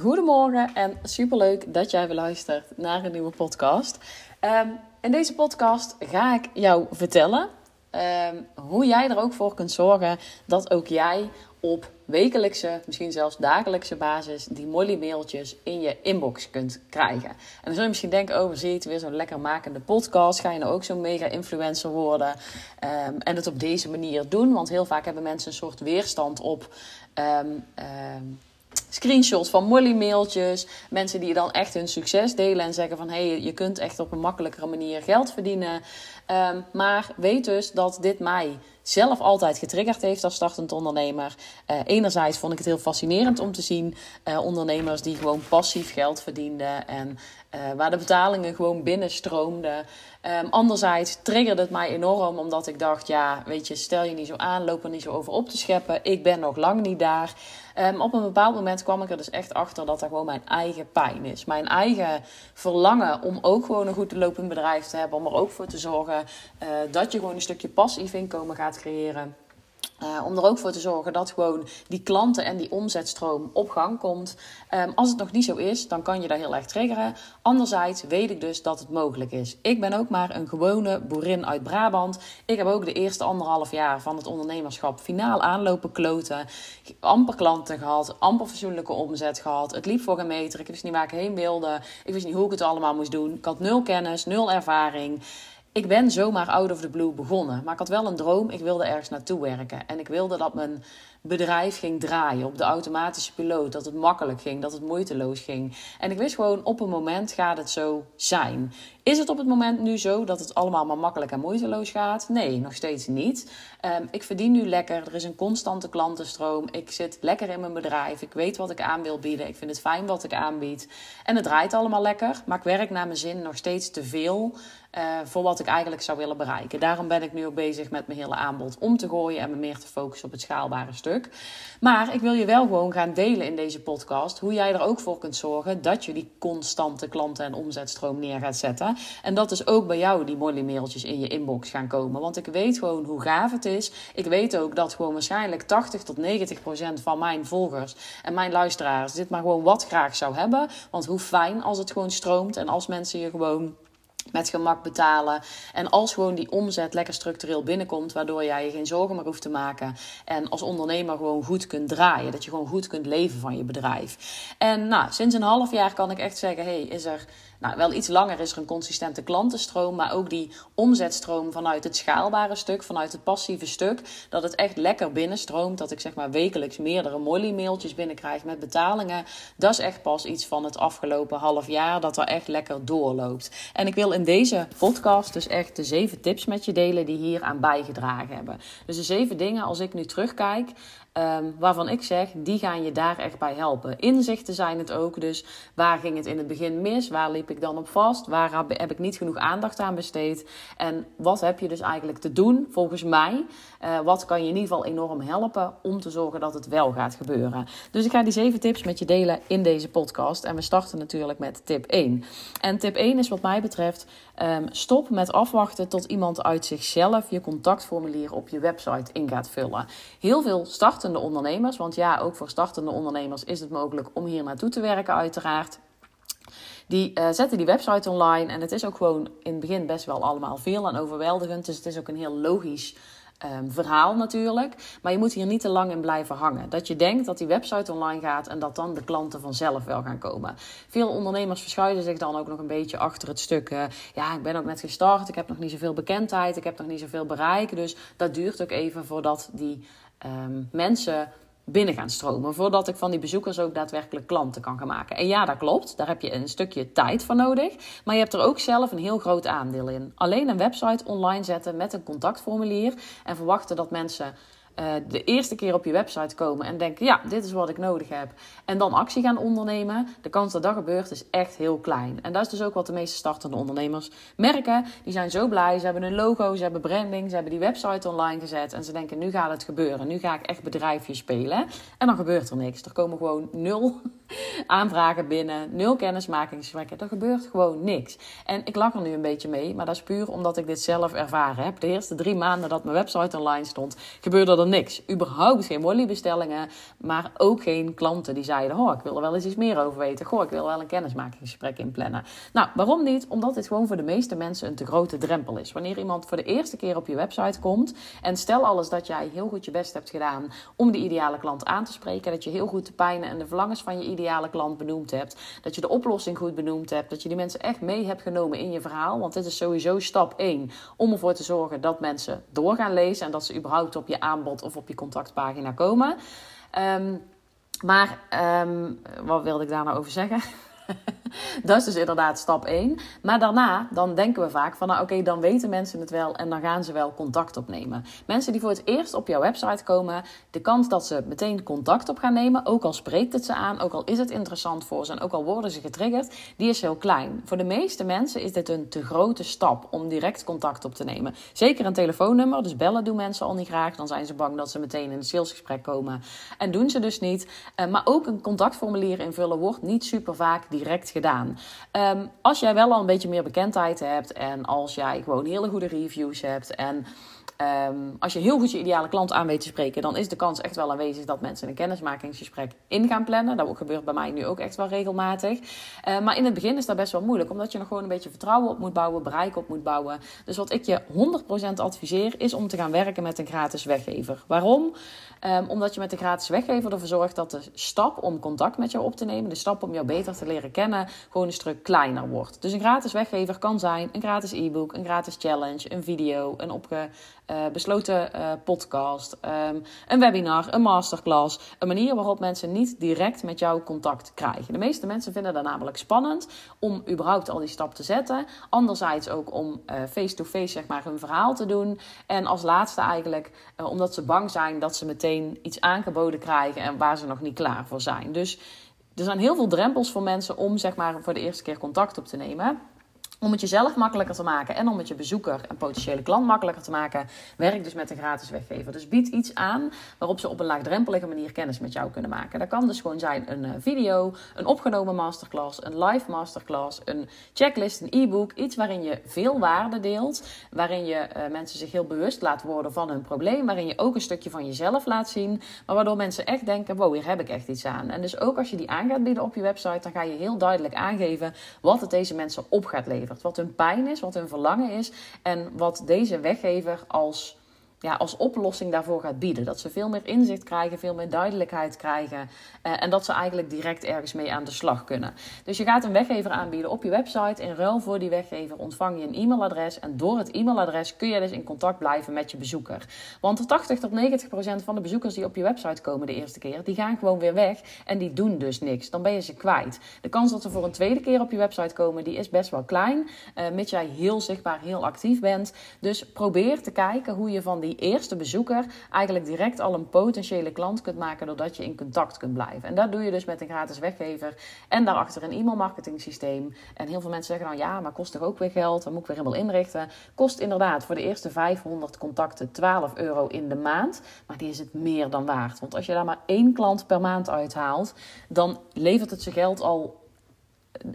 goedemorgen en superleuk dat jij luistert naar een nieuwe podcast. Ehm, in deze podcast ga ik jou vertellen ehm, hoe jij er ook voor kunt zorgen dat ook jij op wekelijkse, misschien zelfs dagelijkse basis die Molly mailtjes in je inbox kunt krijgen. En dan zul je misschien denken, oh, zie je weer zo'n lekker makende podcast. Ga je nou ook zo'n mega influencer worden ehm, en het op deze manier doen? Want heel vaak hebben mensen een soort weerstand op screenshots van Molly mailtjes. Mensen die dan echt hun succes delen en zeggen van hé, hey, je kunt echt op een makkelijkere manier geld verdienen. Ehm, maar weet dus dat dit mij zelf altijd getriggerd heeft als startend ondernemer. Uh, enerzijds vond ik het heel fascinerend om te zien uh, ondernemers die gewoon passief geld verdienden en uh, waar de betalingen gewoon binnenstroomden. Um, anderzijds triggerde het mij enorm omdat ik dacht, ja, weet je, stel je niet zo aan, loop er niet zo over op te scheppen. Ik ben nog lang niet daar. Um, op een bepaald moment kwam ik er dus echt achter dat dat gewoon mijn eigen pijn is. Mijn eigen verlangen om ook gewoon een goed lopend bedrijf te hebben. Om er ook voor te zorgen uh, dat je gewoon een stukje passief inkomen gaat creëren. Uh, om er ook voor te zorgen dat gewoon die klanten en die omzetstroom op gang komt. Um, als het nog niet zo is, dan kan je daar heel erg triggeren. Anderzijds weet ik dus dat het mogelijk is. Ik ben ook maar een gewone boerin uit Brabant. Ik heb ook de eerste anderhalf jaar van het ondernemerschap finaal aanlopen kloten. Amper klanten gehad, amper fatsoenlijke omzet gehad. Het liep voor een meter. Ik wist niet waar ik heen wilde. Ik wist niet hoe ik het allemaal moest doen. Ik had nul kennis, nul ervaring ik ben zomaar out of the blue begonnen. Maar ik had wel een droom. Ik wilde ergens naartoe werken. En ik wilde dat mijn bedrijf ging draaien op de automatische piloot. Dat het makkelijk ging, dat het moeiteloos ging. En ik wist gewoon, op een moment gaat het zo zijn. Is het op het moment nu zo dat het allemaal maar makkelijk en moeiteloos gaat? Nee, nog steeds niet. Um, ik verdien nu lekker. Er is een constante klantenstroom. Ik zit lekker in mijn bedrijf. Ik weet wat ik aan wil bieden. Ik vind het fijn wat ik aanbied. En het draait allemaal lekker. Maar ik werk naar mijn zin nog steeds te veel. Uh, voor wat ik eigenlijk zou willen bereiken. Daarom ben ik nu ook bezig met mijn hele aanbod om te gooien en me meer te focussen op het schaalbare stuk. Maar ik wil je wel gewoon gaan delen in deze podcast hoe jij er ook voor kunt zorgen dat je die constante klanten- en omzetstroom neer gaat zetten. En dat dus ook bij jou die mooie mailtjes in je inbox gaan komen. Want ik weet gewoon hoe gaaf het is. Ik weet ook dat gewoon waarschijnlijk 80 tot 90 procent van mijn volgers en mijn luisteraars dit maar gewoon wat graag zou hebben. Want hoe fijn als het gewoon stroomt en als mensen je gewoon met gemak betalen. En als gewoon die omzet lekker structureel binnenkomt, waardoor jij je geen zorgen meer hoeft te maken. En als ondernemer gewoon goed kunt draaien. Dat je gewoon goed kunt leven van je bedrijf. En nou, sinds een half jaar kan ik echt zeggen: hey, is er nou, wel iets langer is er een consistente klantenstroom, maar ook die omzetstroom vanuit het schaalbare stuk, vanuit het passieve stuk, dat het echt lekker binnenstroomt. Dat ik zeg maar wekelijks meerdere Molly-mailtjes binnenkrijg met betalingen. Dat is echt pas iets van het afgelopen half jaar, dat er echt lekker doorloopt. En ik wil in deze podcast dus echt de zeven tips met je delen die hier aan bijgedragen hebben. Dus de zeven dingen, als ik nu terugkijk, Um, waarvan ik zeg, die gaan je daar echt bij helpen. Inzichten zijn het ook. Dus waar ging het in het begin mis? Waar liep ik dan op vast? Waar heb ik niet genoeg aandacht aan besteed? En wat heb je dus eigenlijk te doen, volgens mij? Uh, wat kan je in ieder geval enorm helpen om te zorgen dat het wel gaat gebeuren? Dus ik ga die zeven tips met je delen in deze podcast. En we starten natuurlijk met tip 1. En tip 1 is wat mij betreft: um, stop met afwachten tot iemand uit zichzelf je contactformulier op je website in gaat vullen. Heel veel start startende ondernemers. Want ja, ook voor startende ondernemers is het mogelijk om hier naartoe te werken, uiteraard. Die uh, zetten die website online. En het is ook gewoon in het begin best wel allemaal veel en overweldigend. Dus het is ook een heel logisch um, verhaal natuurlijk. Maar je moet hier niet te lang in blijven hangen. Dat je denkt dat die website online gaat en dat dan de klanten vanzelf wel gaan komen. Veel ondernemers verschuilen zich dan ook nog een beetje achter het stuk. Uh, ja, ik ben ook net gestart. Ik heb nog niet zoveel bekendheid. Ik heb nog niet zoveel bereik. Dus dat duurt ook even voordat die um, mensen binnen gaan stromen. Voordat ik van die bezoekers ook daadwerkelijk klanten kan gaan maken. En ja, dat klopt. Daar heb je een stukje tijd voor nodig. Maar je hebt er ook zelf een heel groot aandeel in. Alleen een website online zetten met een contactformulier. En verwachten dat mensen uh, de eerste keer op je website komen en denken: ja, dit is wat ik nodig heb. En dan actie gaan ondernemen. De kans dat dat gebeurt is echt heel klein. En dat is dus ook wat de meeste startende ondernemers merken. Die zijn zo blij. Ze hebben een logo, ze hebben branding, ze hebben die website online gezet. En ze denken: nu gaat het gebeuren. Nu ga ik echt bedrijfje spelen. En dan gebeurt er niks. Er komen gewoon nul aanvragen binnen, nul kennismakingsgesprekken. Er gebeurt gewoon niks. En ik lach er nu een beetje mee, maar dat is puur omdat ik dit zelf ervaren heb. De eerste drie maanden dat mijn website online stond, gebeurde er niks. Überhaupt geen Molly-bestellingen, maar ook geen klanten die zeiden: Oh, ik wil er wel eens iets meer over weten. Goh, ik wil wel een kennismakingsgesprek inplannen. Nou, waarom niet? Omdat dit gewoon voor de meeste mensen een te grote drempel is. Wanneer iemand voor de eerste keer op je website komt en stel alles dat jij heel goed je best hebt gedaan om de ideale klant aan te spreken, dat je heel goed de pijnen en de verlangens van je ideale klant benoemd hebt, dat je de oplossing goed benoemd hebt, dat je die mensen echt mee hebt genomen in je verhaal. Want dit is sowieso stap 1 om ervoor te zorgen dat mensen door gaan lezen en dat ze überhaupt op je aanbod of op je contactpagina komen. Ehm, maar um, wat wilde ik daar nou over zeggen? dat is dus inderdaad stap 1. Maar daarna, dan denken we vaak van, nou oké, dan weten mensen het wel en dan gaan ze wel contact opnemen. Mensen die voor het eerst op jouw website komen, de kans dat ze meteen contact op gaan nemen, ook al spreekt het ze aan, ook al is het interessant voor ze en ook al worden ze getriggerd, die is heel klein. Voor de meeste mensen is dit een te grote stap om direct contact op te nemen. Zeker een telefoonnummer, dus bellen doen mensen al niet graag, dan zijn ze bang dat ze meteen in een salesgesprek komen en doen ze dus niet. Eh, maar ook een contactformulier invullen wordt niet super vaak direct gedaan. Ehm, als jij wel al een beetje meer bekendheid hebt en als jij gewoon hele goede reviews hebt en Ehm, als je heel goed je ideale klant aan weet te spreken, dan is de kans echt wel aanwezig dat mensen een kennismakingsgesprek in gaan plannen. Dat gebeurt bij mij nu ook echt wel regelmatig. Uh, maar in het begin is dat best wel moeilijk, omdat je nog gewoon een beetje vertrouwen op moet bouwen, bereik op moet bouwen. Dus wat ik je 100% adviseer, is om te gaan werken met een gratis weggever. Waarom? Um, omdat je met de gratis weggever ervoor zorgt dat de stap om contact met jou op te nemen, de stap om jou beter te leren kennen, gewoon een stuk kleiner wordt. Dus een gratis weggever kan zijn een gratis e-book, een gratis challenge, een video, een opge uh, besloten uh, podcast, um, een webinar, een masterclass. Een manier waarop mensen niet direct met jou contact krijgen. De meeste mensen vinden dat namelijk spannend om überhaupt al die stap te zetten. Anderzijds ook om eh, face-to-face -face, zeg maar hun verhaal te doen. En als laatste eigenlijk omdat ze bang zijn dat ze meteen iets aangeboden krijgen en waar ze nog niet klaar voor zijn. Dus er zijn heel veel drempels voor mensen om zeg maar voor de eerste keer contact op te nemen. Om het jezelf makkelijker te maken en om het je bezoeker en potentiële klant makkelijker te maken, werk dus met een gratis weggever. Dus bied iets aan waarop ze op een laagdrempelige manier kennis met jou kunnen maken. Dat kan dus gewoon zijn een eh, video, een opgenomen masterclass, een live masterclass, een checklist, een e-book. Iets waarin je veel waarde deelt, waarin je uh, mensen zich heel bewust laat worden van hun probleem, waarin je ook een stukje van jezelf laat zien, maar waardoor mensen echt denken: wow, hier heb ik echt iets aan. En dus ook als je die aan gaat bieden op je website, dan ga je heel duidelijk aangeven wat het deze mensen op gaat leveren. Wat hun pijn is, wat hun verlangen is. En wat deze weggever als ja, als oplossing daarvoor gaat bieden. Dat ze veel meer inzicht krijgen, veel meer duidelijkheid krijgen. Uh, en dat ze eigenlijk direct ergens mee aan de slag kunnen. Dus je gaat een weggever aanbieden op je website. In ruil voor die weggever ontvang je een e-mailadres. En door het e-mailadres kun je dus in contact blijven met je bezoeker. Want 80 tot 90 procent van de bezoekers die op je website komen de eerste keer, die gaan gewoon weer weg. En die doen dus niks. Dan ben je ze kwijt. De kans dat ze voor een tweede keer op je website komen, die is best wel klein. Uh, mits jij heel zichtbaar, heel actief bent. Dus probeer te kijken hoe je van die die eerste bezoeker eigenlijk direct al een potentiële klant kunt maken doordat je in contact kunt blijven. En dat doe je dus met een gratis weggever en daarachter een e-mailmarketing systeem. En heel veel mensen zeggen dan ja, maar kost toch ook weer geld? Dan moet ik weer helemaal inrichten. Kost inderdaad voor de eerste 500 contacten 12 euro in de maand. Maar die is het meer dan waard. Want als je daar maar één klant per maand uithaalt, dan levert het zijn geld al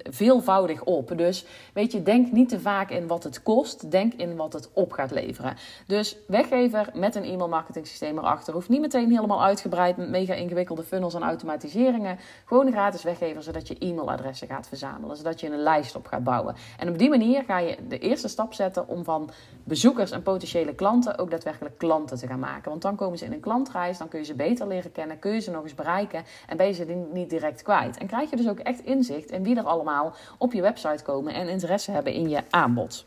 veelvoudig op. Dus weet je, denk niet te vaak in wat het kost. Denk in wat het op gaat leveren. Dus weggever met een e-mail marketing systeem erachter. Hoeft niet meteen helemaal uitgebreid met mega ingewikkelde funnels en automatiseringen. Gewoon gratis weggever zodat je e-mailadressen gaat verzamelen. Zodat je een lijst op gaat bouwen. En op die manier ga je de eerste stap zetten om van bezoekers en potentiële klanten ook daadwerkelijk klanten te gaan maken. Want dan komen ze in een klantreis, dan kun je ze beter leren kennen, kun je ze nog eens bereiken en ben je ze niet direct kwijt. En krijg je dus ook echt inzicht in wie er allemaal op je website komen en interesse hebben in je aanbod.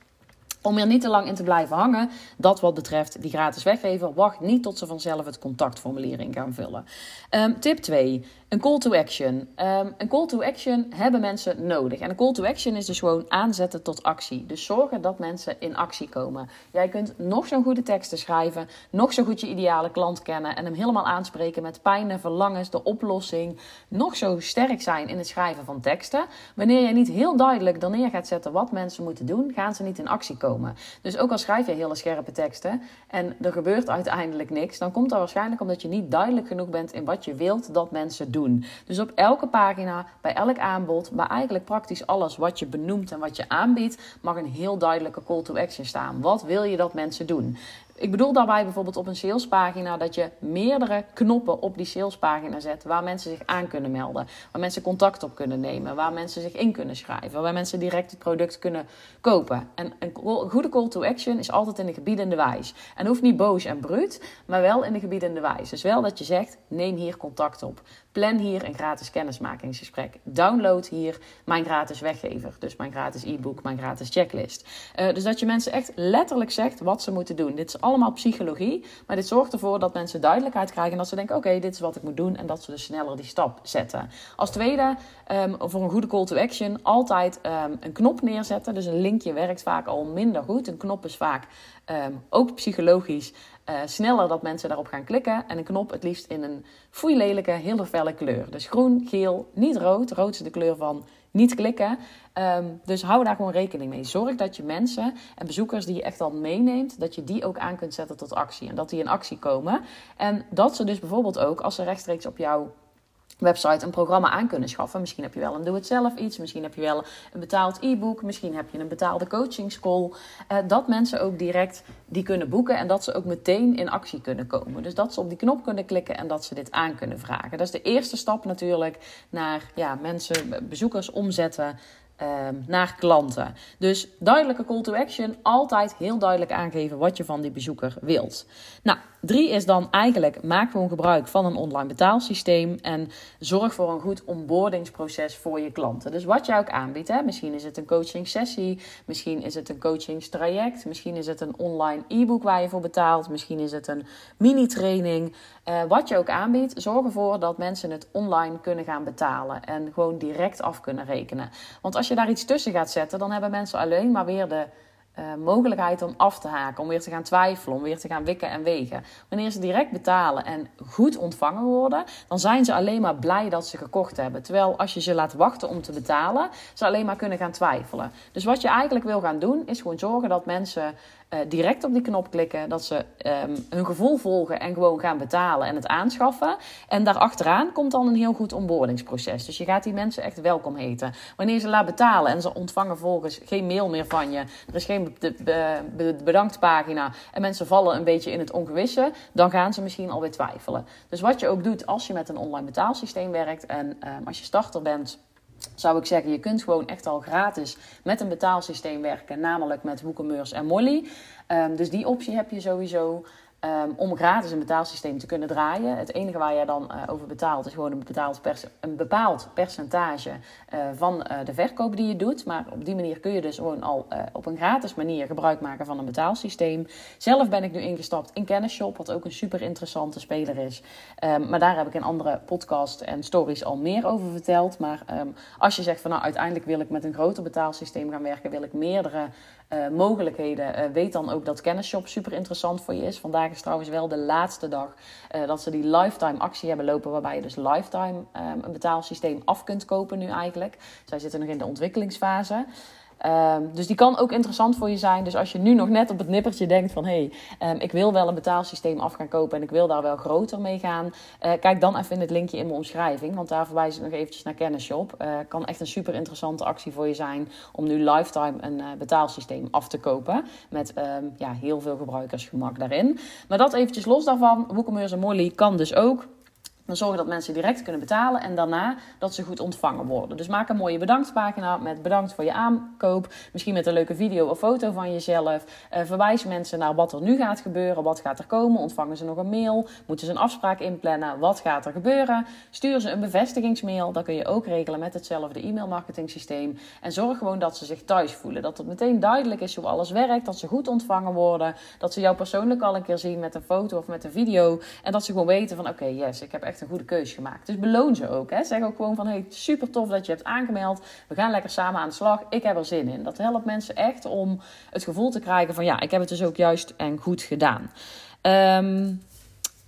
Om er niet te lang in te blijven hangen, dat wat betreft die gratis weggever, wacht niet tot ze vanzelf het contactformulier in gaan vullen. Um, tip 2. Een call to action. Um, een call to action hebben mensen nodig. En een call to action is dus gewoon aanzetten tot actie. Dus zorgen dat mensen in actie komen. Jij kunt nog zo'n goede teksten schrijven, nog zo goed je ideale klant kennen en hem helemaal aanspreken met pijnen, verlangens, de oplossing. Nog zo sterk zijn in het schrijven van teksten. Wanneer je niet heel duidelijk dan neer gaat zetten wat mensen moeten doen, gaan ze niet in actie komen. Dus ook al schrijf je hele scherpe teksten en er gebeurt uiteindelijk niks, dan komt dat waarschijnlijk omdat je niet duidelijk genoeg bent in wat je wilt dat mensen doen. Dus op elke pagina, bij elk aanbod, maar eigenlijk praktisch alles wat je benoemt en wat je aanbiedt, mag een heel duidelijke call to action staan. Wat wil je dat mensen doen? Ik bedoel daarbij bijvoorbeeld op een salespagina dat je meerdere knoppen op die salespagina zet waar mensen zich aan kunnen melden, waar mensen contact op kunnen nemen, waar mensen zich in kunnen schrijven, waar mensen direct het product kunnen kopen. En een goede call to action is altijd in de gebiedende wijs. En hoeft niet boos en bruut, maar wel in de gebiedende wijs. Dus wel dat je zegt: neem hier contact op. Plan hier een gratis kennismakingsgesprek. Download hier mijn gratis weggever. Dus mijn gratis e-book, mijn gratis checklist. Uh, dus dat je mensen echt letterlijk zegt wat ze moeten doen. Dit is allemaal psychologie. Maar dit zorgt ervoor dat mensen duidelijkheid krijgen. En dat ze denken: oké, dit is wat ik moet doen. En dat ze dus sneller die stap zetten. Als tweede, um, voor een goede call to action, altijd um, een knop neerzetten. Dus een linkje werkt vaak al minder goed. Een knop is vaak um, ook psychologisch uh, sneller dat mensen daarop gaan klikken. En een knop het liefst in een foeilelijke, hele felle kleur. Dus groen, geel, niet rood. Rood is de kleur van niet klikken. Um, dus hou daar gewoon rekening mee. Zorg dat je mensen en bezoekers die je echt al meeneemt, dat je die ook aan kunt zetten tot actie. En dat die in actie komen. En dat ze dus bijvoorbeeld ook, als ze rechtstreeks op jouw website een programma aan kunnen schaffen. Misschien heb je wel een doe-het-zelf iets. Misschien heb je wel een betaald e-book. Misschien heb je een betaalde coachingscall. Uh, dat mensen ook direct die kunnen boeken en dat ze ook meteen in actie kunnen komen. Dus dat ze op die knop kunnen klikken en dat ze dit aan kunnen vragen. Dat is de eerste stap natuurlijk naar ja, mensen, bezoekers omzetten Ehm, naar klanten. Dus duidelijke call to action. Altijd heel duidelijk aangeven wat je van die bezoeker wilt. Nou, drie is dan eigenlijk maak gewoon gebruik van een online betaalsysteem. En zorg voor een goed onboardingsproces voor je klanten. Dus wat jij ook aanbiedt. Hè? Misschien is het een coaching sessie. Misschien is het een coachingstraject. Misschien is het een online e-book waar je voor betaalt. Misschien is het een mini-training. Uh, wat je ook aanbiedt, zorg ervoor dat mensen het online kunnen gaan betalen. En gewoon direct af kunnen rekenen. Want als je daar iets tussen gaat zetten, dan hebben mensen alleen maar weer de uh, mogelijkheid om af te haken, om weer te gaan twijfelen, om weer te gaan wikken en wegen. Wanneer ze direct betalen en goed ontvangen worden, dan zijn ze alleen maar blij dat ze gekocht hebben. Terwijl als je ze laat wachten om te betalen, ze alleen maar kunnen gaan twijfelen. Dus wat je eigenlijk wil gaan doen, is gewoon zorgen dat mensen uh, direct op die knop klikken, dat ze um, hun gevoel volgen en gewoon gaan betalen en het aanschaffen. En daarachteraan komt dan een heel goed onboardingsproces. Dus je gaat die mensen echt welkom heten. Wanneer ze laat betalen en ze ontvangen volgens geen mail meer van je, er is geen bedankt pagina en mensen vallen een beetje in het ongewisse, dan gaan ze misschien alweer twijfelen. Dus wat je ook doet als je met een online betaalsysteem werkt en um, als je starter bent zou ik zeggen, je kunt gewoon echt al gratis met een betaalsysteem werken, namelijk met WooCommerce en Molly. Um, dus die optie heb je sowieso. Um, om gratis een betaalsysteem te kunnen draaien. Het enige waar jij dan uh, over betaalt is gewoon een, betaald een bepaald percentage uh, van uh, de verkoop die je doet. Maar op die manier kun je dus gewoon al op een gratis manier gebruik maken van een betaalsysteem. Zelf ben ik nu ingestapt in Kennisshop, wat ook een super interessante speler is. Um, maar daar heb ik in andere podcasts en stories al meer over verteld. Maar um, als je zegt van nou uiteindelijk wil ik met een groter betaalsysteem gaan werken, wil ik meerdere uh, mogelijkheden. Uh, weet dan ook dat Kennisshop super interessant voor je is. Vandaag is trouwens wel de laatste dag uh, dat ze die lifetime actie hebben lopen. Waarbij je dus lifetime um, een betaalsysteem af kunt kopen nu eigenlijk. Zij zitten nog in de ontwikkelingsfase. Um, dus die kan ook interessant voor je zijn. Dus als je nu nog net op het nippertje denkt van... hé, hey, um, ik wil wel een betaalsysteem af gaan kopen... en ik wil daar wel groter mee gaan... Uh, kijk dan even in het linkje in mijn omschrijving. Want daar verwijs ik nog eventjes naar Kennisshop. Uh, kan echt een super interessante actie voor je zijn... om nu lifetime een uh, betaalsysteem af te kopen. Met um, ja, heel veel gebruikersgemak daarin. Maar dat eventjes los daarvan. WooCommerce en Molly kan dus ook... Dan zorgen dat mensen direct kunnen betalen en daarna dat ze goed ontvangen worden. Dus maak een mooie bedanktpagina met bedankt voor je aankoop. Misschien met een leuke video of foto van jezelf. Uh, verwijs mensen naar wat er nu gaat gebeuren. Wat gaat er komen? Ontvangen ze nog een mail? Moeten ze een afspraak inplannen? Wat gaat er gebeuren? Stuur ze een bevestigingsmail. Dat kun je ook regelen met hetzelfde e-mailmarketing systeem. En zorg gewoon dat ze zich thuis voelen. Dat het meteen duidelijk is hoe alles werkt. Dat ze goed ontvangen worden. Dat ze jou persoonlijk al een keer zien met een foto of met een video. En dat ze gewoon weten van oké, yes, ik heb echt een goede keuze gemaakt. Dus beloon ze ook. Hè. Zeg ook gewoon van, hey, super tof dat je hebt aangemeld. We gaan lekker samen aan de slag. Ik heb er zin in. Dat helpt mensen echt om het gevoel te krijgen van, ja, ik heb het dus ook juist en goed gedaan. Um,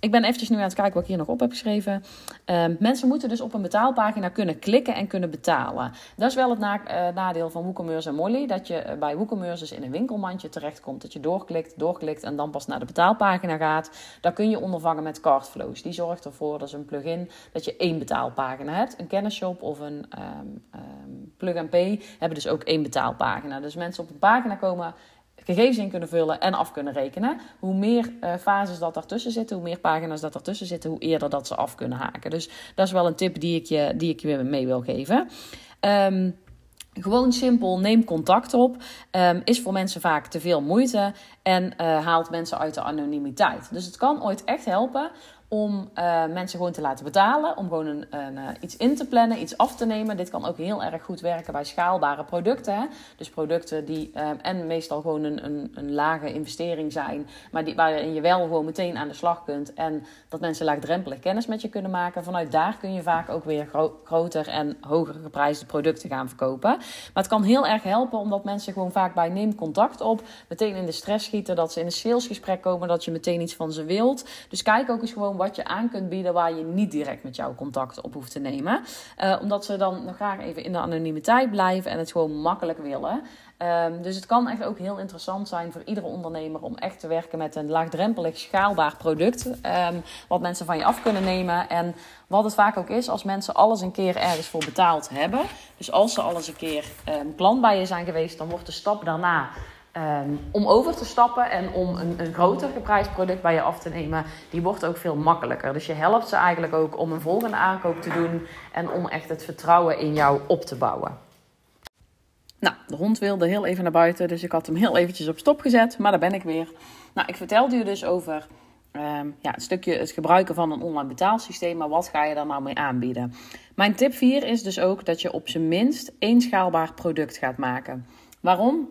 ik ben eventjes nu aan het kijken wat ik hier nog op heb geschreven. Uh, mensen moeten dus op een betaalpagina kunnen klikken en kunnen betalen. Dat is wel het uh, nadeel van WooCommerce en Molly. Dat je uh, bij WooCommerce dus in een winkelmandje terechtkomt. Dat je doorklikt, doorklikt en dan pas naar de betaalpagina gaat. Dat kun je ondervangen met Cardflows. Die zorgt ervoor, dat is een plugin, dat je één betaalpagina hebt. Een Kennisshop of een um, um, Plug and Pay hebben dus ook één betaalpagina. Dus mensen op een pagina komen gegevens in kunnen vullen en af kunnen rekenen. Hoe meer uh, fases dat daartussen zitten, hoe meer pagina's dat ertussen zitten, hoe eerder dat ze af kunnen haken. Dus dat is wel een tip die ik je, die ik je mee wil geven. Um, gewoon simpel, neem contact op. Um, is voor mensen vaak te veel moeite en uh, haalt mensen uit de anonimiteit. Dus het kan ooit echt helpen om uh, mensen gewoon te laten betalen, om gewoon een, een uh, iets in te plannen, iets af te nemen. Dit kan ook heel erg goed werken bij schaalbare producten. Dus producten die uh, en meestal gewoon een, een, een, lage investering zijn, maar die, waarin je wel gewoon meteen aan de slag kunt en dat mensen laagdrempelig kennis met je kunnen maken. Vanuit daar kun je vaak ook weer gro groter en hoger geprijsde producten gaan verkopen. Maar het kan heel erg helpen omdat mensen gewoon vaak bij neem contact op, meteen in de stress schieten, dat ze in een salesgesprek komen, dat je meteen iets van ze wilt. Dus kijk ook eens gewoon wat je aan kunt bieden waar je niet direct met jou contact op hoeft te nemen. Uh, omdat ze dan nog graag even in de anonimiteit blijven en het gewoon makkelijk willen. Um, dus het kan echt ook heel interessant zijn voor iedere ondernemer om echt te werken met een laagdrempelig schaalbaar product. Um, wat mensen van je af kunnen nemen. En wat het vaak ook is, als mensen alles een keer ergens voor betaald hebben. Dus als ze alles een keer um, klant bij je zijn geweest, dan wordt de stap daarna Um, om over te stappen en om een, een groter geprijsd product bij je af te nemen, die wordt ook veel makkelijker. Dus je helpt ze eigenlijk ook om een volgende aankoop te doen en om echt het vertrouwen in jou op te bouwen. Nou, de hond wilde heel even naar buiten, dus ik had hem heel eventjes op stop gezet, maar daar ben ik weer. Nou, ik vertelde u dus over um, ja, het stukje het gebruiken van een online betaalsysteem, maar wat ga je daar nou mee aanbieden? Mijn tip 4 is dus ook dat je op zijn minst één schaalbaar product gaat maken. Waarom?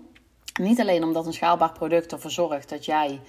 Niet alleen omdat een schaalbaar product ervoor zorgt dat jij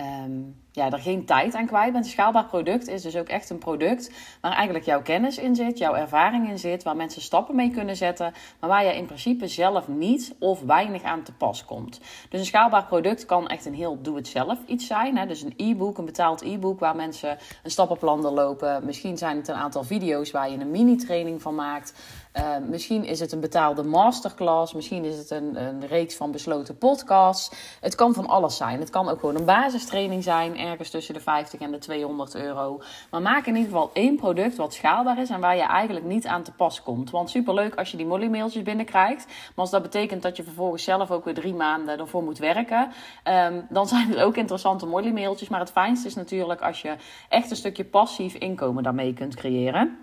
um, ja, er geen tijd aan kwijt bent. Een schaalbaar product is dus ook echt een product waar eigenlijk jouw kennis in zit, jouw ervaring in zit, waar mensen stappen mee kunnen zetten, maar waar je in principe zelf niet of weinig aan te pas komt. Dus een schaalbaar product kan echt een heel doe-het-zelf iets zijn. Hè? Dus een e-book, een betaald e-book waar mensen een stappenplan doorlopen. Misschien zijn het een aantal video's waar je een mini-training van maakt. Uh, misschien is het een betaalde masterclass. Misschien is het een, een reeks van besloten podcasts. Het kan van alles zijn. Het kan ook gewoon een basistraining zijn ergens tussen de 50 en de 200 euro. Maar maak in ieder geval één product wat schaalbaar is en waar je eigenlijk niet aan te pas komt. Want superleuk als je die Molly mailtjes binnenkrijgt. Maar als dat betekent dat je vervolgens zelf ook weer drie maanden ervoor moet werken, um, dan zijn het ook interessante Molly mailtjes. Maar het fijnste is natuurlijk als je echt een stukje passief inkomen daarmee kunt creëren.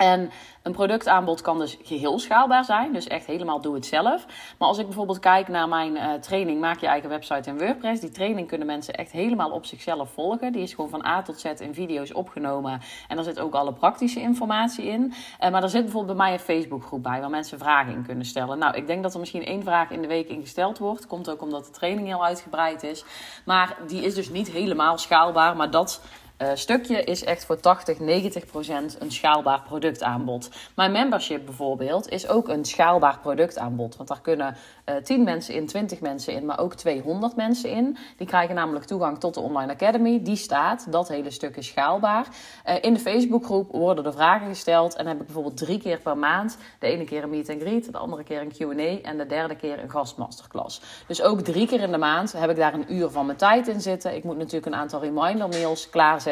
En een productaanbod kan dus geheel schaalbaar zijn, dus echt helemaal doe het zelf. Maar als ik bijvoorbeeld kijk naar mijn uh, training Maak je eigen website in WordPress, die training kunnen mensen echt helemaal op zichzelf volgen. Die is gewoon van A tot Z in video's opgenomen en daar zit ook alle praktische informatie in. Uh, maar er zit bijvoorbeeld bij mij een Facebookgroep bij waar mensen vragen in kunnen stellen. Nou, ik denk dat er misschien één vraag in de week ingesteld wordt. Komt ook omdat de training heel uitgebreid is. Maar die is dus niet helemaal schaalbaar, maar dat uh, stukje is echt voor 80, 90 procent een schaalbaar productaanbod. Mijn membership bijvoorbeeld is ook een schaalbaar productaanbod. Want daar kunnen uh, eh, 10 mensen in, 20 mensen in, maar ook 200 mensen in. Die krijgen namelijk toegang tot de Online Academy. Die staat, dat hele stuk is schaalbaar. Uh, in de Facebookgroep worden er vragen gesteld. En heb ik bijvoorbeeld drie keer per maand. De ene keer een meet and greet, de andere keer een Q&A en de derde keer een gastmasterclass. Dus ook drie keer in de maand heb ik daar een uur van mijn tijd in zitten. Ik moet natuurlijk een aantal reminder mails klaarzetten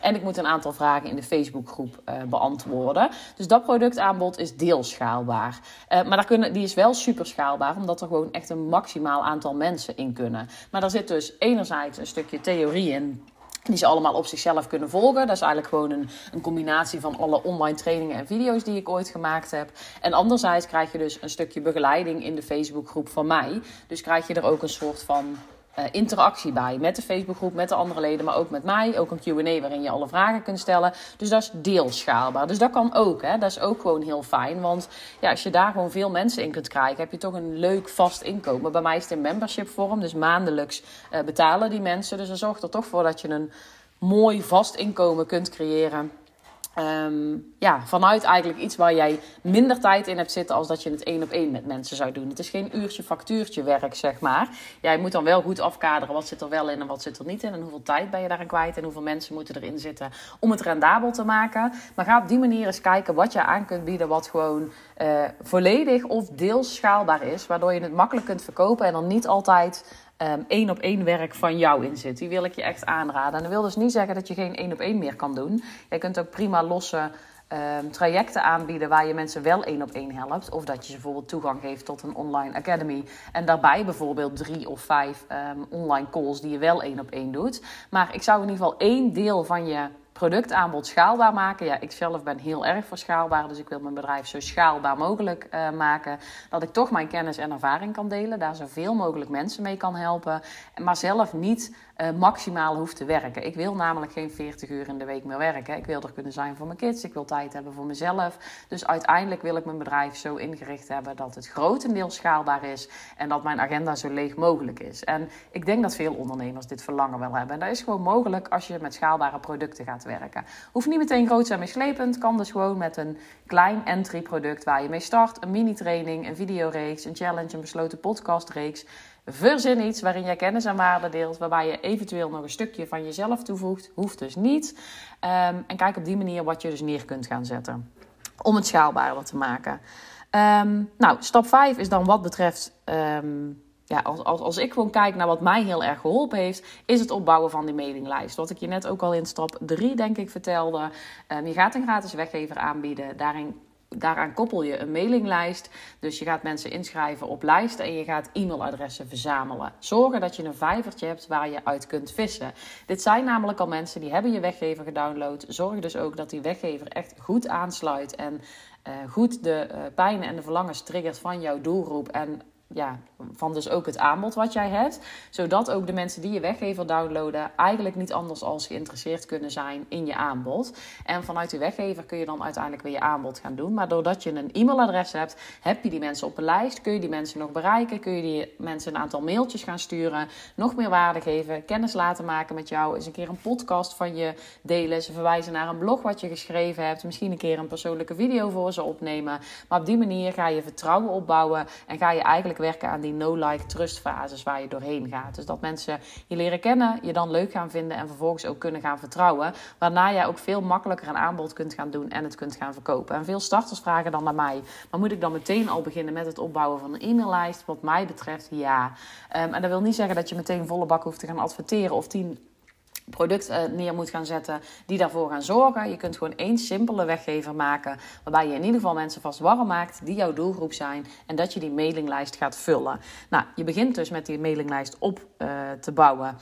en ik moet een aantal vragen in de Facebookgroep uh, beantwoorden. Dus dat productaanbod is deels schaalbaar. Uh, maar daar kunnen, die is wel super schaalbaar, omdat er gewoon echt een maximaal aantal mensen in kunnen. Maar daar zit dus enerzijds een stukje theorie in die ze allemaal op zichzelf kunnen volgen. Dat is eigenlijk gewoon een, een, combinatie van alle online trainingen en video's die ik ooit gemaakt heb. En anderzijds krijg je dus een stukje begeleiding in de Facebookgroep van mij. Dus krijg je er ook een soort van uh, interactie bij. Met de Facebookgroep, met de andere leden, maar ook met mij. Ook een QA waarin je alle vragen kunt stellen. Dus dat is deels schaalbaar. Dus dat kan ook. Hè? Dat is ook gewoon heel fijn. Want ja, als je daar gewoon veel mensen in kunt krijgen, heb je toch een leuk vast inkomen. Bij mij is het in membership vorm. Dus maandelijks uh, betalen die mensen. Dus dat zorgt er toch voor dat je een mooi vast inkomen kunt creëren. Um, ja, vanuit eigenlijk iets waar jij minder tijd in hebt zitten als dat je het één op één met mensen zou doen. Het is geen uurtje factuurtje werk, zeg maar. Jij moet dan wel goed afkaderen wat zit er wel in en wat zit er niet in. En hoeveel tijd ben je daarin kwijt en hoeveel mensen moeten erin zitten om het rendabel te maken. Maar ga op die manier eens kijken wat je aan kunt bieden wat gewoon uh, volledig of deels schaalbaar is. Waardoor je het makkelijk kunt verkopen en dan niet altijd um, op één werk van jou in zit. Die wil ik je echt aanraden. En dat wil dus niet zeggen dat je geen één op één meer kan doen. Jij kunt ook prima losse um, trajecten aanbieden waar je mensen wel één op één helpt. Of dat je ze bijvoorbeeld toegang geeft tot een online academy. En daarbij bijvoorbeeld drie of vijf um, online calls die je wel één op één doet. Maar ik zou in ieder geval één deel van je productaanbod schaalbaar maken. Ja, ik zelf ben heel erg voor schaalbaar, dus ik wil mijn bedrijf zo schaalbaar mogelijk uh, maken. Dat ik toch mijn kennis en ervaring kan delen, daar zoveel mogelijk mensen mee kan helpen, maar zelf niet uh, maximaal hoef te werken. Ik wil namelijk geen 40 uur in de week meer werken. Ik wil er kunnen zijn voor mijn kids, ik wil tijd hebben voor mezelf. Dus uiteindelijk wil ik mijn bedrijf zo ingericht hebben dat het grotendeels schaalbaar is en dat mijn agenda zo leeg mogelijk is. En ik denk dat veel ondernemers dit verlangen wel hebben. En dat is gewoon mogelijk als je met schaalbare producten gaat werken. Hoeft niet meteen groot en meeslepend, kan dus gewoon met een klein entry product waar je mee start, een mini training, een videoreeks, een challenge, een besloten podcastreeks. Verzin iets waarin jij kennis en waarde deelt, waarbij je eventueel nog een stukje van jezelf toevoegt. Hoeft dus niet. Ehm, en kijk op die manier wat je dus neer kunt gaan zetten. Om het schaalbaarder te maken. Ehm, nou, stap 5 is dan wat betreft. Ehm, ja, als, als, ik gewoon kijk naar wat mij heel erg geholpen heeft, is het opbouwen van die mailinglijst. Wat ik je net ook al in stap 3, denk ik, vertelde. je gaat een gratis weggever aanbieden. Daarin daaraan koppel je een mailinglijst. Dus je gaat mensen inschrijven op lijsten en je gaat e-mailadressen verzamelen. Zorgen dat je een vijvertje hebt waar je uit kunt vissen. Dit zijn namelijk al mensen die hebben je weggever gedownload. Zorg dus ook dat die weggever echt goed aansluit en uh, goed de uh, pijnen en de verlangens triggert van jouw doelgroep. En ja, van dus ook het aanbod wat jij hebt. Zodat ook de mensen die je weggever downloaden eigenlijk niet anders als geïnteresseerd kunnen zijn in je aanbod. En vanuit die weggever kun je dan uiteindelijk weer je aanbod gaan doen. Maar doordat je een e-mailadres hebt, heb je die mensen op een lijst. Kun je die mensen nog bereiken. Kun je die mensen een aantal mailtjes gaan sturen. Nog meer waarde geven. Kennis laten maken met jou. Eens een keer een podcast van je delen. Ze verwijzen naar een blog wat je geschreven hebt. Misschien een keer een persoonlijke video voor ze opnemen. Maar op die manier ga je vertrouwen opbouwen. En ga je eigenlijk werken aan die no-like trust fases waar je doorheen gaat. Dus dat mensen je leren kennen, je dan leuk gaan vinden en vervolgens ook kunnen gaan vertrouwen. Waarna jij ook veel makkelijker een aanbod kunt gaan doen en het kunt gaan verkopen. En veel starters vragen dan naar mij, maar moet ik dan meteen al beginnen met het opbouwen van een e-maillijst? Wat mij betreft ja. Um, en dat wil niet zeggen dat je meteen volle bak hoeft te gaan adverteren of tien product uh, neer moet gaan zetten die daarvoor gaan zorgen. Je kunt gewoon één simpele weggever maken waarbij je in ieder geval mensen vast warm maakt die jouw doelgroep zijn en dat je die mailinglijst gaat vullen. Nou, je begint dus met die mailinglijst op uh, te bouwen.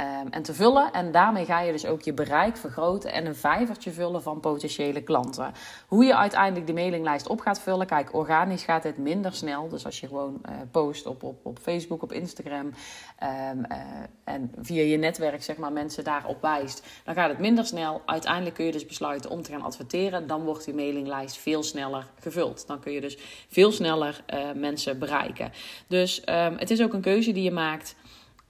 Ehm, en te vullen. En daarmee ga je dus ook je bereik vergroten en een vijvertje vullen van potentiële klanten. Hoe je uiteindelijk die mailinglijst op gaat vullen. Kijk, organisch gaat het minder snel. Dus als je gewoon uh, post op, op, op Facebook, op Instagram um, uh, en via je netwerk zeg maar mensen daarop wijst, dan gaat het minder snel. Uiteindelijk kun je dus besluiten om te gaan adverteren. Dan wordt die mailinglijst veel sneller gevuld. Dan kun je dus veel sneller uh, mensen bereiken. Dus um, het is ook een keuze die je maakt.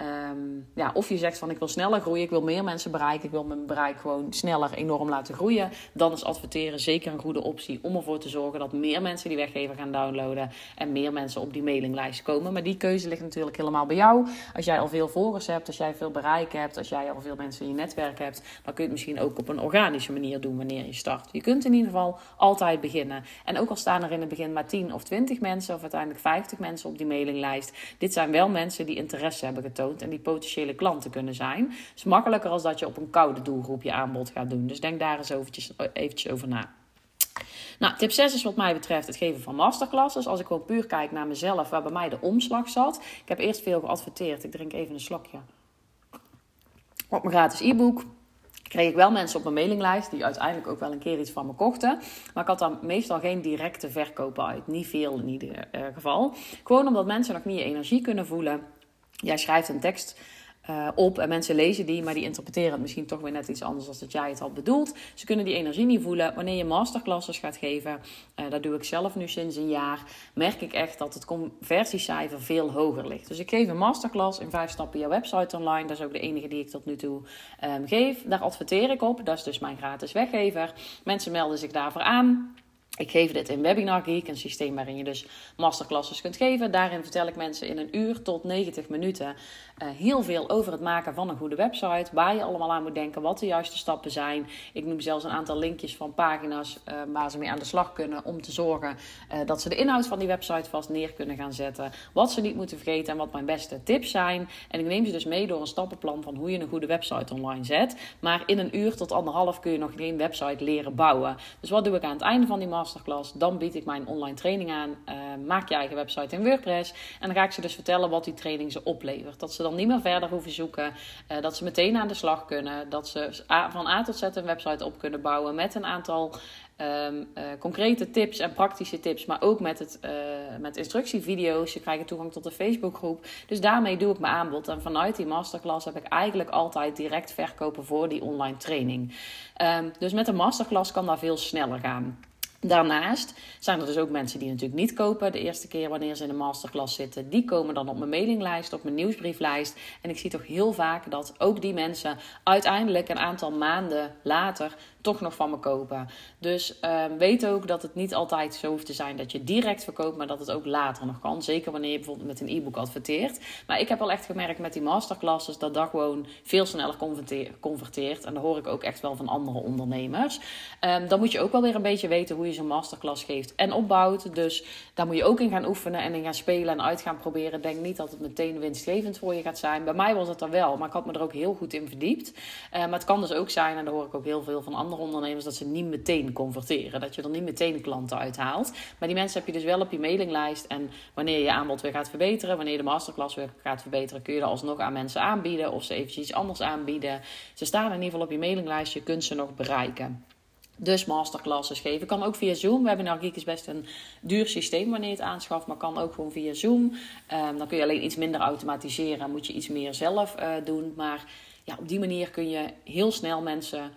Um, ja, of je zegt van ik wil sneller groeien, ik wil meer mensen bereiken, ik wil mijn bereik gewoon sneller enorm laten groeien. Dan is adverteren zeker een goede optie om ervoor te zorgen dat meer mensen die weggever gaan downloaden en meer mensen op die mailinglijst komen. Maar die keuze ligt natuurlijk helemaal bij jou. Als jij al veel volgers hebt, als jij veel bereik hebt, als jij al veel mensen in je netwerk hebt, dan kun je het misschien ook op een organische manier doen wanneer je start. Je kunt in ieder geval altijd beginnen. En ook al staan er in het begin maar 10 of 20 mensen of uiteindelijk 50 mensen op die mailinglijst, dit zijn wel mensen die interesse hebben getoond en die potentiële klanten kunnen zijn. Het is makkelijker als dat je op een koude doelgroep je aanbod gaat doen. Dus denk daar eens eventjes, eventjes over na. Nou, tip 6 is wat mij betreft het geven van masterclasses. Als ik gewoon puur kijk naar mezelf, waar bij mij de omslag zat. Ik heb eerst veel geadverteerd. Ik drink even een slokje. Op mijn gratis e-book kreeg ik wel mensen op mijn mailinglijst die uiteindelijk ook wel een keer iets van me kochten. Maar ik had dan meestal geen directe verkopen uit. Niet veel in ieder uh, geval. Gewoon omdat mensen nog niet je energie kunnen voelen jij schrijft een tekst uh, op en mensen lezen die, maar die interpreteren het misschien toch weer net iets anders dan dat jij het had bedoeld. Ze kunnen die energie niet voelen. Wanneer je masterclasses gaat geven, uh, dat doe ik zelf nu sinds een jaar, merk ik echt dat het conversiecijfer veel hoger ligt. Dus ik geef een masterclass in vijf stappen je website online. Dat is ook de enige die ik tot nu toe um, geef. Daar adverteer ik op. Dat is dus mijn gratis weggever. Mensen melden zich daarvoor aan. Ik geef dit in Webinar Geek, een systeem waarin je dus masterclasses kunt geven. Daarin vertel ik mensen in een uur tot 90 minuten heel veel over het maken van een goede website. Waar je allemaal aan moet denken, wat de juiste stappen zijn. Ik noem zelfs een aantal linkjes van pagina's uh, waar ze mee aan de slag kunnen. Om te zorgen uh, dat ze de inhoud van die website vast neer kunnen gaan zetten. Wat ze niet moeten vergeten en wat mijn beste tips zijn. En ik neem ze dus mee door een stappenplan van hoe je een goede website online zet. Maar in een uur tot anderhalf kun je nog geen website leren bouwen. Dus wat doe ik aan het einde van die masterclass? Dan bied ik mijn online training aan. maak je eigen website in WordPress. En dan ga ik ze dus vertellen wat die training ze oplevert. Dat ze dan niet meer verder hoeven zoeken. Uh, dat ze meteen aan de slag kunnen. Dat ze van A tot Z een website op kunnen bouwen met een aantal um, uh, concrete tips en praktische tips. Maar ook met, het, uh, met instructievideo's. Je krijgt toegang tot de Facebookgroep. Dus daarmee doe ik mijn aanbod. En vanuit die masterclass heb ik eigenlijk altijd direct verkopen voor die online training. Um, dus met een masterclass kan dat veel sneller gaan. Daarnaast zijn er dus ook mensen die natuurlijk niet kopen de eerste keer wanneer ze in een masterclass zitten. Die komen dan op mijn mailinglijst, op mijn nieuwsbrieflijst. En ik zie toch heel vaak dat ook die mensen uiteindelijk een aantal maanden later toch nog van me kopen. Dus uh, weet ook dat het niet altijd zo hoeft te zijn dat je direct verkoopt, maar dat het ook later nog kan. Zeker wanneer je bijvoorbeeld met een e-book adverteert. Maar ik heb al echt gemerkt met die masterclasses dat dat gewoon veel sneller converteert. En dat hoor ik ook echt wel van andere ondernemers. Um, dan moet je ook wel weer een beetje weten hoe je zo'n masterclass geeft en opbouwt. Dus daar moet je ook in gaan oefenen en in gaan spelen en uit gaan proberen. Denk niet dat het meteen winstgevend voor je gaat zijn. Bij mij was het er wel, maar ik had me er ook heel goed in verdiept. Uh, maar het kan dus ook zijn, en daar hoor ik ook heel veel van anderen ondernemers dat ze niet meteen converteren. Dat je er niet meteen klanten uithaalt. Maar die mensen heb je dus wel op je mailinglijst. En wanneer je aanbod weer gaat verbeteren, wanneer de masterclass weer gaat verbeteren, kun je dat alsnog aan mensen aanbieden. Of ze eventjes iets anders aanbieden. Ze staan in ieder geval op je mailinglijst. Je kunt ze nog bereiken. Dus masterclasses geven. Kan ook via Zoom. Webinar Geek is best een duur systeem wanneer je het aanschaft. Maar kan ook gewoon via Zoom. Um, dan kun je alleen iets minder automatiseren. Moet je iets meer zelf uh, doen. Maar ja, op die manier kun je heel snel mensen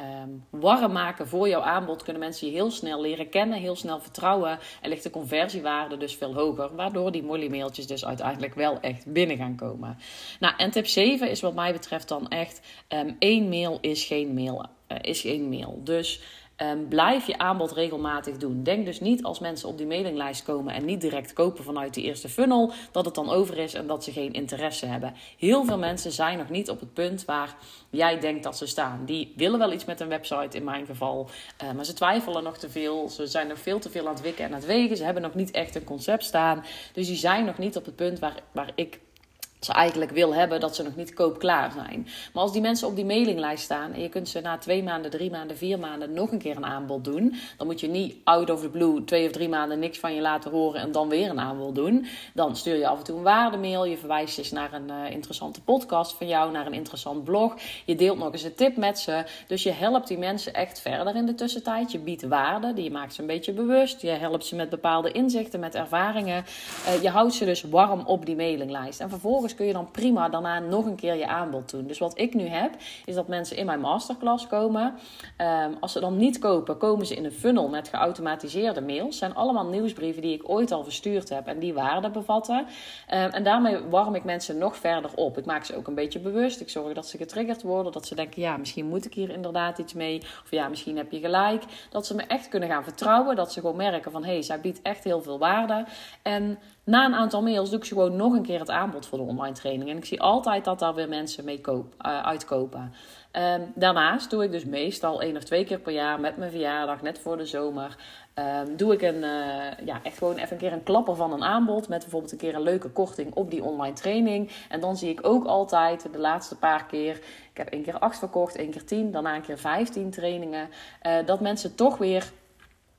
um, warm maken voor jouw aanbod, kunnen mensen je heel snel leren kennen, heel snel vertrouwen. En ligt de conversiewaarde dus veel hoger, waardoor die molly mailtjes dus uiteindelijk wel echt binnen gaan komen. Nou, en tip 7 is wat mij betreft dan echt: um, één mail is geen mail. Uh, is geen mail. Dus Um, blijf je aanbod regelmatig doen. Denk dus niet als mensen op die mailinglijst komen en niet direct kopen vanuit die eerste funnel, dat het dan over is en dat ze geen interesse hebben. Heel veel mensen zijn nog niet op het punt waar jij denkt dat ze staan. Die willen wel iets met een website in mijn geval, uh, maar ze twijfelen nog te veel. Ze zijn nog veel te veel aan het wikken en aan het wegen. Ze hebben nog niet echt een concept staan. Dus die zijn nog niet op het punt waar, waar ik ze eigenlijk wil hebben, dat ze nog niet koopklaar zijn. Maar als die mensen op die mailinglijst staan en je kunt ze na twee maanden, drie maanden, vier maanden nog een keer een aanbod doen, dan moet je niet out of the blue twee of drie maanden niks van je laten horen en dan weer een aanbod doen. Dan stuur je af en toe een waardemail, je verwijst eens naar een uh, interessante podcast van jou, naar een interessant blog. Je deelt nog eens een tip met ze. Dus je helpt die mensen echt verder in de tussentijd. Je biedt waarde, die maakt ze een beetje bewust. Je helpt ze met bepaalde inzichten, met ervaringen. Uh, je houdt ze dus warm op die mailinglijst. En vervolgens kun je dan prima daarna nog een keer je aanbod doen. Dus wat ik nu heb, is dat mensen in mijn masterclass komen. Um, als ze dan niet kopen, komen ze in een funnel met geautomatiseerde mails. zijn allemaal nieuwsbrieven die ik ooit al verstuurd heb en die waarde bevatten. Um, en daarmee warm ik mensen nog verder op. Ik maak ze ook een beetje bewust. Ik zorg dat ze getriggerd worden. Dat ze denken, ja, misschien moet ik hier inderdaad iets mee. Of ja, misschien heb je gelijk. Dat ze me echt kunnen gaan vertrouwen. Dat ze gewoon merken van, hé, hey, zij biedt echt heel veel waarde. En na een aantal mails doe ik ze gewoon nog een keer het aanbod voor de online training. En ik zie altijd dat daar weer mensen mee koop, uh, uitkopen. Um, daarnaast doe ik dus meestal één of twee keer per jaar met mijn verjaardag, net voor de zomer. Um, doe ik een, uh, ja, echt gewoon even een keer een klapper van een aanbod. Met bijvoorbeeld een keer een leuke korting op die online training. En dan zie ik ook altijd de laatste paar keer. Ik heb één keer acht verkocht, één keer tien, daarna een keer vijftien trainingen. Uh, dat mensen toch weer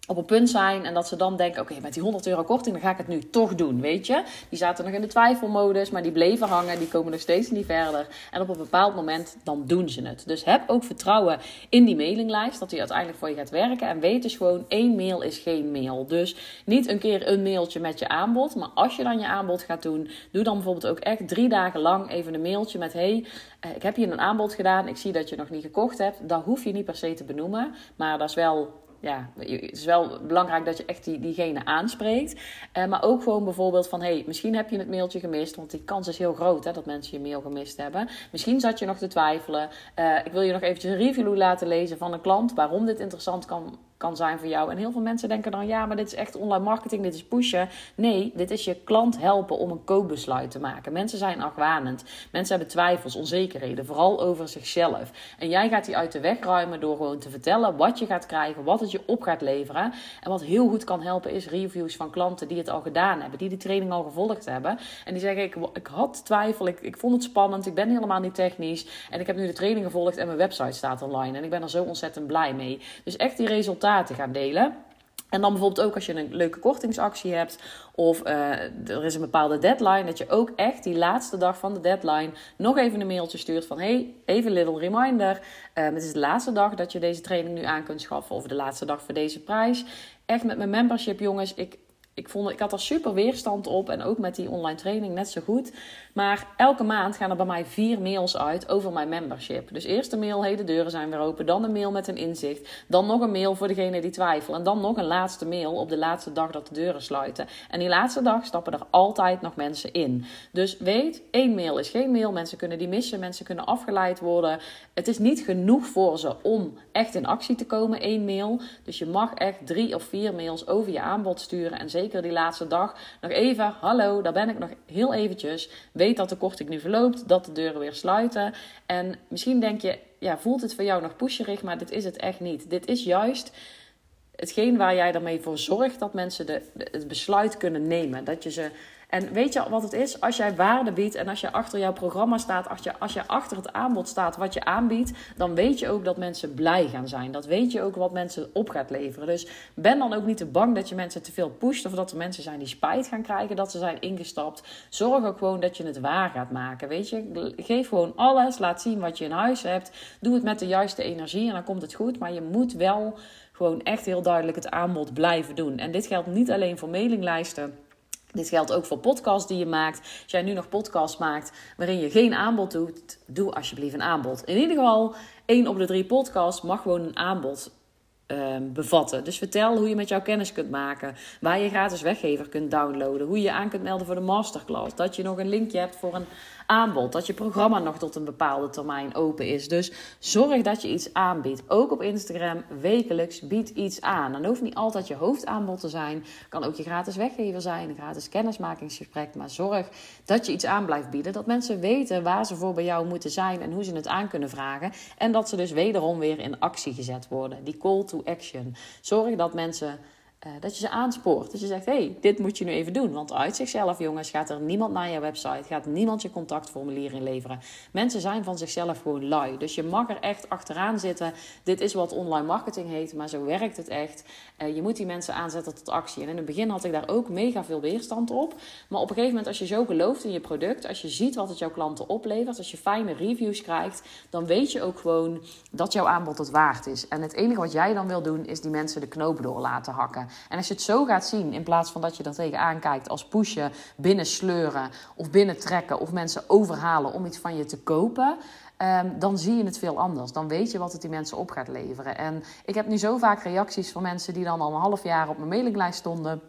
op een punt zijn en dat ze dan denken: oké, met die 100 euro korting, dan ga ik het nu toch doen, weet je? Die zaten nog in de twijfelmodus, maar die bleven hangen, die komen nog steeds niet verder. En op een bepaald moment, dan doen ze het. Dus heb ook vertrouwen in die mailinglijst, dat die uiteindelijk voor je gaat werken. En weet dus gewoon: één mail is geen mail. Dus niet een keer een mailtje met je aanbod, maar als je dan je aanbod gaat doen, doe dan bijvoorbeeld ook echt drie dagen lang even een mailtje met: hey, eh, ik heb je een aanbod gedaan, ik zie dat je nog niet gekocht hebt. Dat hoef je niet per se te benoemen, maar dat is wel ja, het is wel belangrijk dat je echt die, diegene aanspreekt. Uh, maar ook gewoon bijvoorbeeld van, hey, misschien heb je het mailtje gemist. Want die kans is heel groot hè, dat mensen je mail gemist hebben. Misschien zat je nog te twijfelen. Uh, ik wil je nog eventjes een review laten lezen van een klant. Waarom dit interessant kan zijn voor jou. En heel veel mensen denken dan, ja, maar dit is echt online marketing, dit is pushen. Nee, dit is je klant helpen om een koopbesluit te maken. Mensen zijn argwanend. Mensen hebben twijfels, onzekerheden, vooral over zichzelf. En jij gaat die uit de weg ruimen door gewoon te vertellen wat je gaat krijgen, wat het je op gaat leveren. En wat heel goed kan helpen is reviews van klanten die het al gedaan hebben, die de training al gevolgd hebben. En die zeggen, ik, ik had twijfel, ik, ik vond het spannend, ik ben helemaal niet technisch. En ik heb nu de training gevolgd en mijn website staat online. En ik ben er zo ontzettend blij mee. Dus echt die resultaten gaan delen. En dan bijvoorbeeld ook als je een leuke kortingsactie hebt of uh, er is een bepaalde deadline, dat je ook echt die laatste dag van de deadline nog even een mailtje stuurt van hey, even little reminder. Uh, het is de laatste dag dat je deze training nu aan kunt schaffen of de laatste dag voor deze prijs. Echt met mijn membership jongens, ik ik, vond, ik had er super weerstand op en ook met die online training net zo goed. Maar elke maand gaan er bij mij vier mails uit over mijn membership. Dus eerst een mail, hey de deuren zijn weer open. Dan een mail met een inzicht. Dan nog een mail voor degene die twijfelt. En dan nog een laatste mail op de laatste dag dat de deuren sluiten. En die laatste dag stappen er altijd nog mensen in. Dus weet, één mail is geen mail. Mensen kunnen die missen, mensen kunnen afgeleid worden. Het is niet genoeg voor ze om echt in actie te komen, één mail. Dus je mag echt drie of vier mails over je aanbod sturen en zeker die laatste dag, nog even, hallo, daar ben ik nog heel eventjes. Dat de korting nu verloopt, dat de deuren weer sluiten. En misschien denk je, ja, voelt het voor jou nog pusherig, maar dit is het echt niet. Dit is juist hetgeen waar jij ermee voor zorgt dat mensen de, het besluit kunnen nemen. Dat je ze en weet je wat het is? Als jij waarde biedt en als je achter jouw programma staat, als je, als je achter het aanbod staat wat je aanbiedt, dan weet je ook dat mensen blij gaan zijn. Dat weet je ook wat mensen op gaat leveren. Dus ben dan ook niet te bang dat je mensen te veel pusht of dat er mensen zijn die spijt gaan krijgen dat ze zijn ingestapt. Zorg ook gewoon dat je het waar gaat maken. Weet je, geef gewoon alles, laat zien wat je in huis hebt. Doe het met de juiste energie en dan komt het goed. Maar je moet wel gewoon echt heel duidelijk het aanbod blijven doen. En dit geldt niet alleen voor mailinglijsten dit geldt ook voor podcasts die je maakt. Als jij nu nog podcasts maakt waarin je geen aanbod doet, doe alsjeblieft een aanbod. In ieder geval, één op de drie podcasts mag gewoon een aanbod um, bevatten. Dus vertel hoe je met jouw kennis kunt maken, waar je gratis weggever kunt downloaden, hoe je aan kunt melden voor de masterclass, dat je nog een linkje hebt voor een aanbod, dat je programma nog tot een bepaalde termijn open is. Dus zorg dat je iets aanbiedt. Ook op Instagram wekelijks bied iets aan. Dan hoeft niet altijd je hoofdaanbod te zijn, kan ook je gratis weggever zijn, een gratis kennismakingsgesprek, maar zorg dat je iets aan blijft bieden, dat mensen weten waar ze voor bij jou moeten zijn en hoe ze het aan kunnen vragen en dat ze dus wederom weer in actie gezet worden. Die call to action. Zorg dat mensen uh, dat je ze aanspoort. Dat je zegt, hey, dit moet je nu even doen. Want uit zichzelf, jongens, gaat er niemand naar je website. Gaat niemand je contactformulier inleveren. Mensen zijn van zichzelf gewoon lui. Dus je mag er echt achteraan zitten. Dit is wat online marketing heet, maar zo werkt het echt. Uh, je moet die mensen aanzetten tot actie. En in het begin had ik daar ook mega veel weerstand op. Maar op een gegeven moment, als je zo gelooft in je product... als je ziet wat het jouw klanten oplevert... als je fijne reviews krijgt... dan weet je ook gewoon dat jouw aanbod het waard is. En het enige wat jij dan wil doen... is die mensen de knopen door laten hakken. En als je het zo gaat zien, in plaats van dat je er tegenaan kijkt als pushen, binnensleuren of binnentrekken of mensen overhalen om iets van je te kopen. Um, dan zie je het veel anders. Dan weet je wat het die mensen op gaat leveren. En ik heb nu zo vaak reacties van mensen die dan al een half jaar op mijn mailinglijst stonden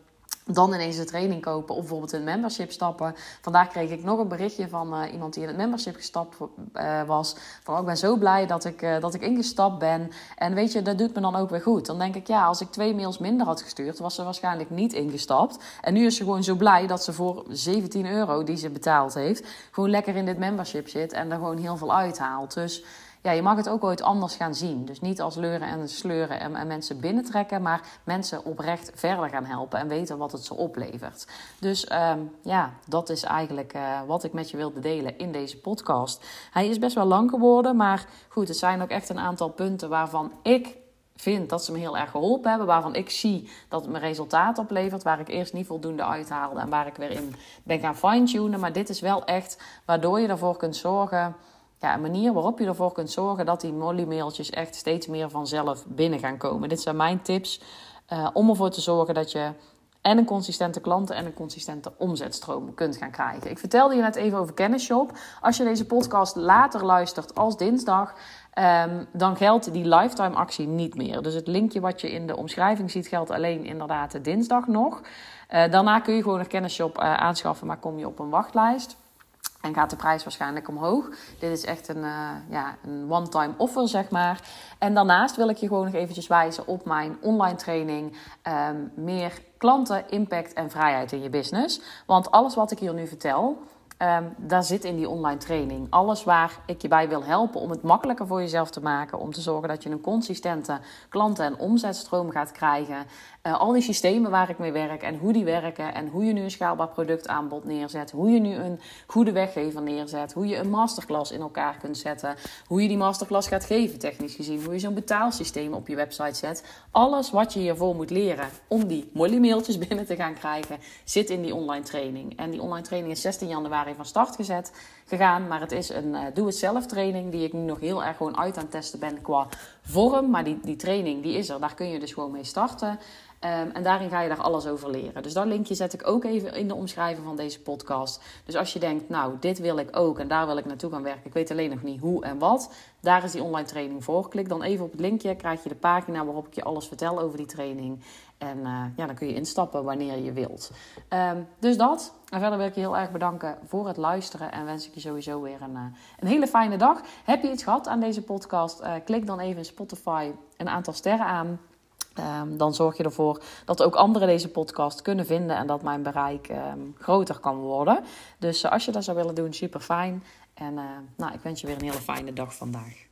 dan ineens de training kopen of bijvoorbeeld in membership stappen. Vandaag kreeg ik nog een berichtje van uh, iemand die in het membership gestapt uh, was. Van oh, ik ben zo blij dat ik, uh, dat ik ingestapt ben. En weet je, dat doet me dan ook weer goed. Dan denk ik, ja, als ik twee mails minder had gestuurd, was ze waarschijnlijk niet ingestapt. En nu is ze gewoon zo blij dat ze voor 17 euro die ze betaald heeft, gewoon lekker in dit membership zit en er gewoon heel veel uithaalt. Dus ja, je mag het ook ooit anders gaan zien. Dus niet als leuren en sleuren en, en, mensen binnentrekken, maar mensen oprecht verder gaan helpen en weten wat het ze oplevert. Dus um, ja, dat is eigenlijk uh, wat ik met je wilde delen in deze podcast. Hij is best wel lang geworden, maar goed, het zijn ook echt een aantal punten waarvan ik vind dat ze me heel erg geholpen hebben. Waarvan ik zie dat het me resultaat oplevert. Waar ik eerst niet voldoende uithaalde en waar ik weer in ben gaan fine-tunen. Maar dit is wel echt waardoor je ervoor kunt zorgen ja, een manier waarop je ervoor kunt zorgen dat die Molly-mailtjes echt steeds meer vanzelf binnen gaan komen. Dit zijn mijn tips uh, om ervoor te zorgen dat je en een consistente klanten en een consistente omzetstroom kunt gaan krijgen. Ik vertelde je net even over Kennisshop. Als je deze podcast later luistert als dinsdag, um, dan geldt die lifetime actie niet meer. Dus het linkje wat je in de omschrijving ziet geldt alleen inderdaad de dinsdag nog. Uh, daarna kun je gewoon een Kennisshop uh, aanschaffen, maar kom je op een wachtlijst. En gaat de prijs waarschijnlijk omhoog. Dit is echt een, uh, ja, een one-time offer, zeg maar. En daarnaast wil ik je gewoon nog eventjes wijzen op mijn online training. Um, meer klanten, impact en vrijheid in je business. Want alles wat ik hier nu vertel, Um, daar zit in die online training. Alles waar ik je bij wil helpen om het makkelijker voor jezelf te maken. Om te zorgen dat je een consistente klanten- en omzetstroom gaat krijgen. Uh, al die systemen waar ik mee werk en hoe die werken. En hoe je nu een schaalbaar productaanbod neerzet. Hoe je nu een goede weggever neerzet. Hoe je een masterclass in elkaar kunt zetten. Hoe je die masterclass gaat geven, technisch gezien. Hoe je zo'n betaalsysteem op je website zet. Alles wat je hiervoor moet leren om die molly mailtjes binnen te gaan krijgen, zit in die online training. En die online training is 16 januari van start gezet, gegaan. Maar het is een uh, doe-het-zelf training die ik nu nog heel erg gewoon uit aan het testen ben qua vorm. Maar die, die training die is er, daar kun je dus gewoon mee starten. Um, en daarin ga je daar alles over leren. Dus dat linkje zet ik ook even in de omschrijving van deze podcast. Dus als je denkt, nou, dit wil ik ook en daar wil ik naartoe gaan werken. Ik weet alleen nog niet hoe en wat. Daar is die online training voor. Klik dan even op het linkje, krijg je de pagina waarop ik je alles vertel over die training. En uh, ja, dan kun je instappen wanneer je wilt. Um, dus dat. En verder wil ik je heel erg bedanken voor het luisteren. En wens ik je sowieso weer een, uh, een hele fijne dag. Heb je iets gehad aan deze podcast? Uh, klik dan even in Spotify een aantal sterren aan. Um, dan zorg je ervoor dat ook anderen deze podcast kunnen vinden en dat mijn bereik um, groter kan worden. Dus als je dat zou willen doen, super fijn. En nou, ik wens je weer een hele fijne dag vandaag.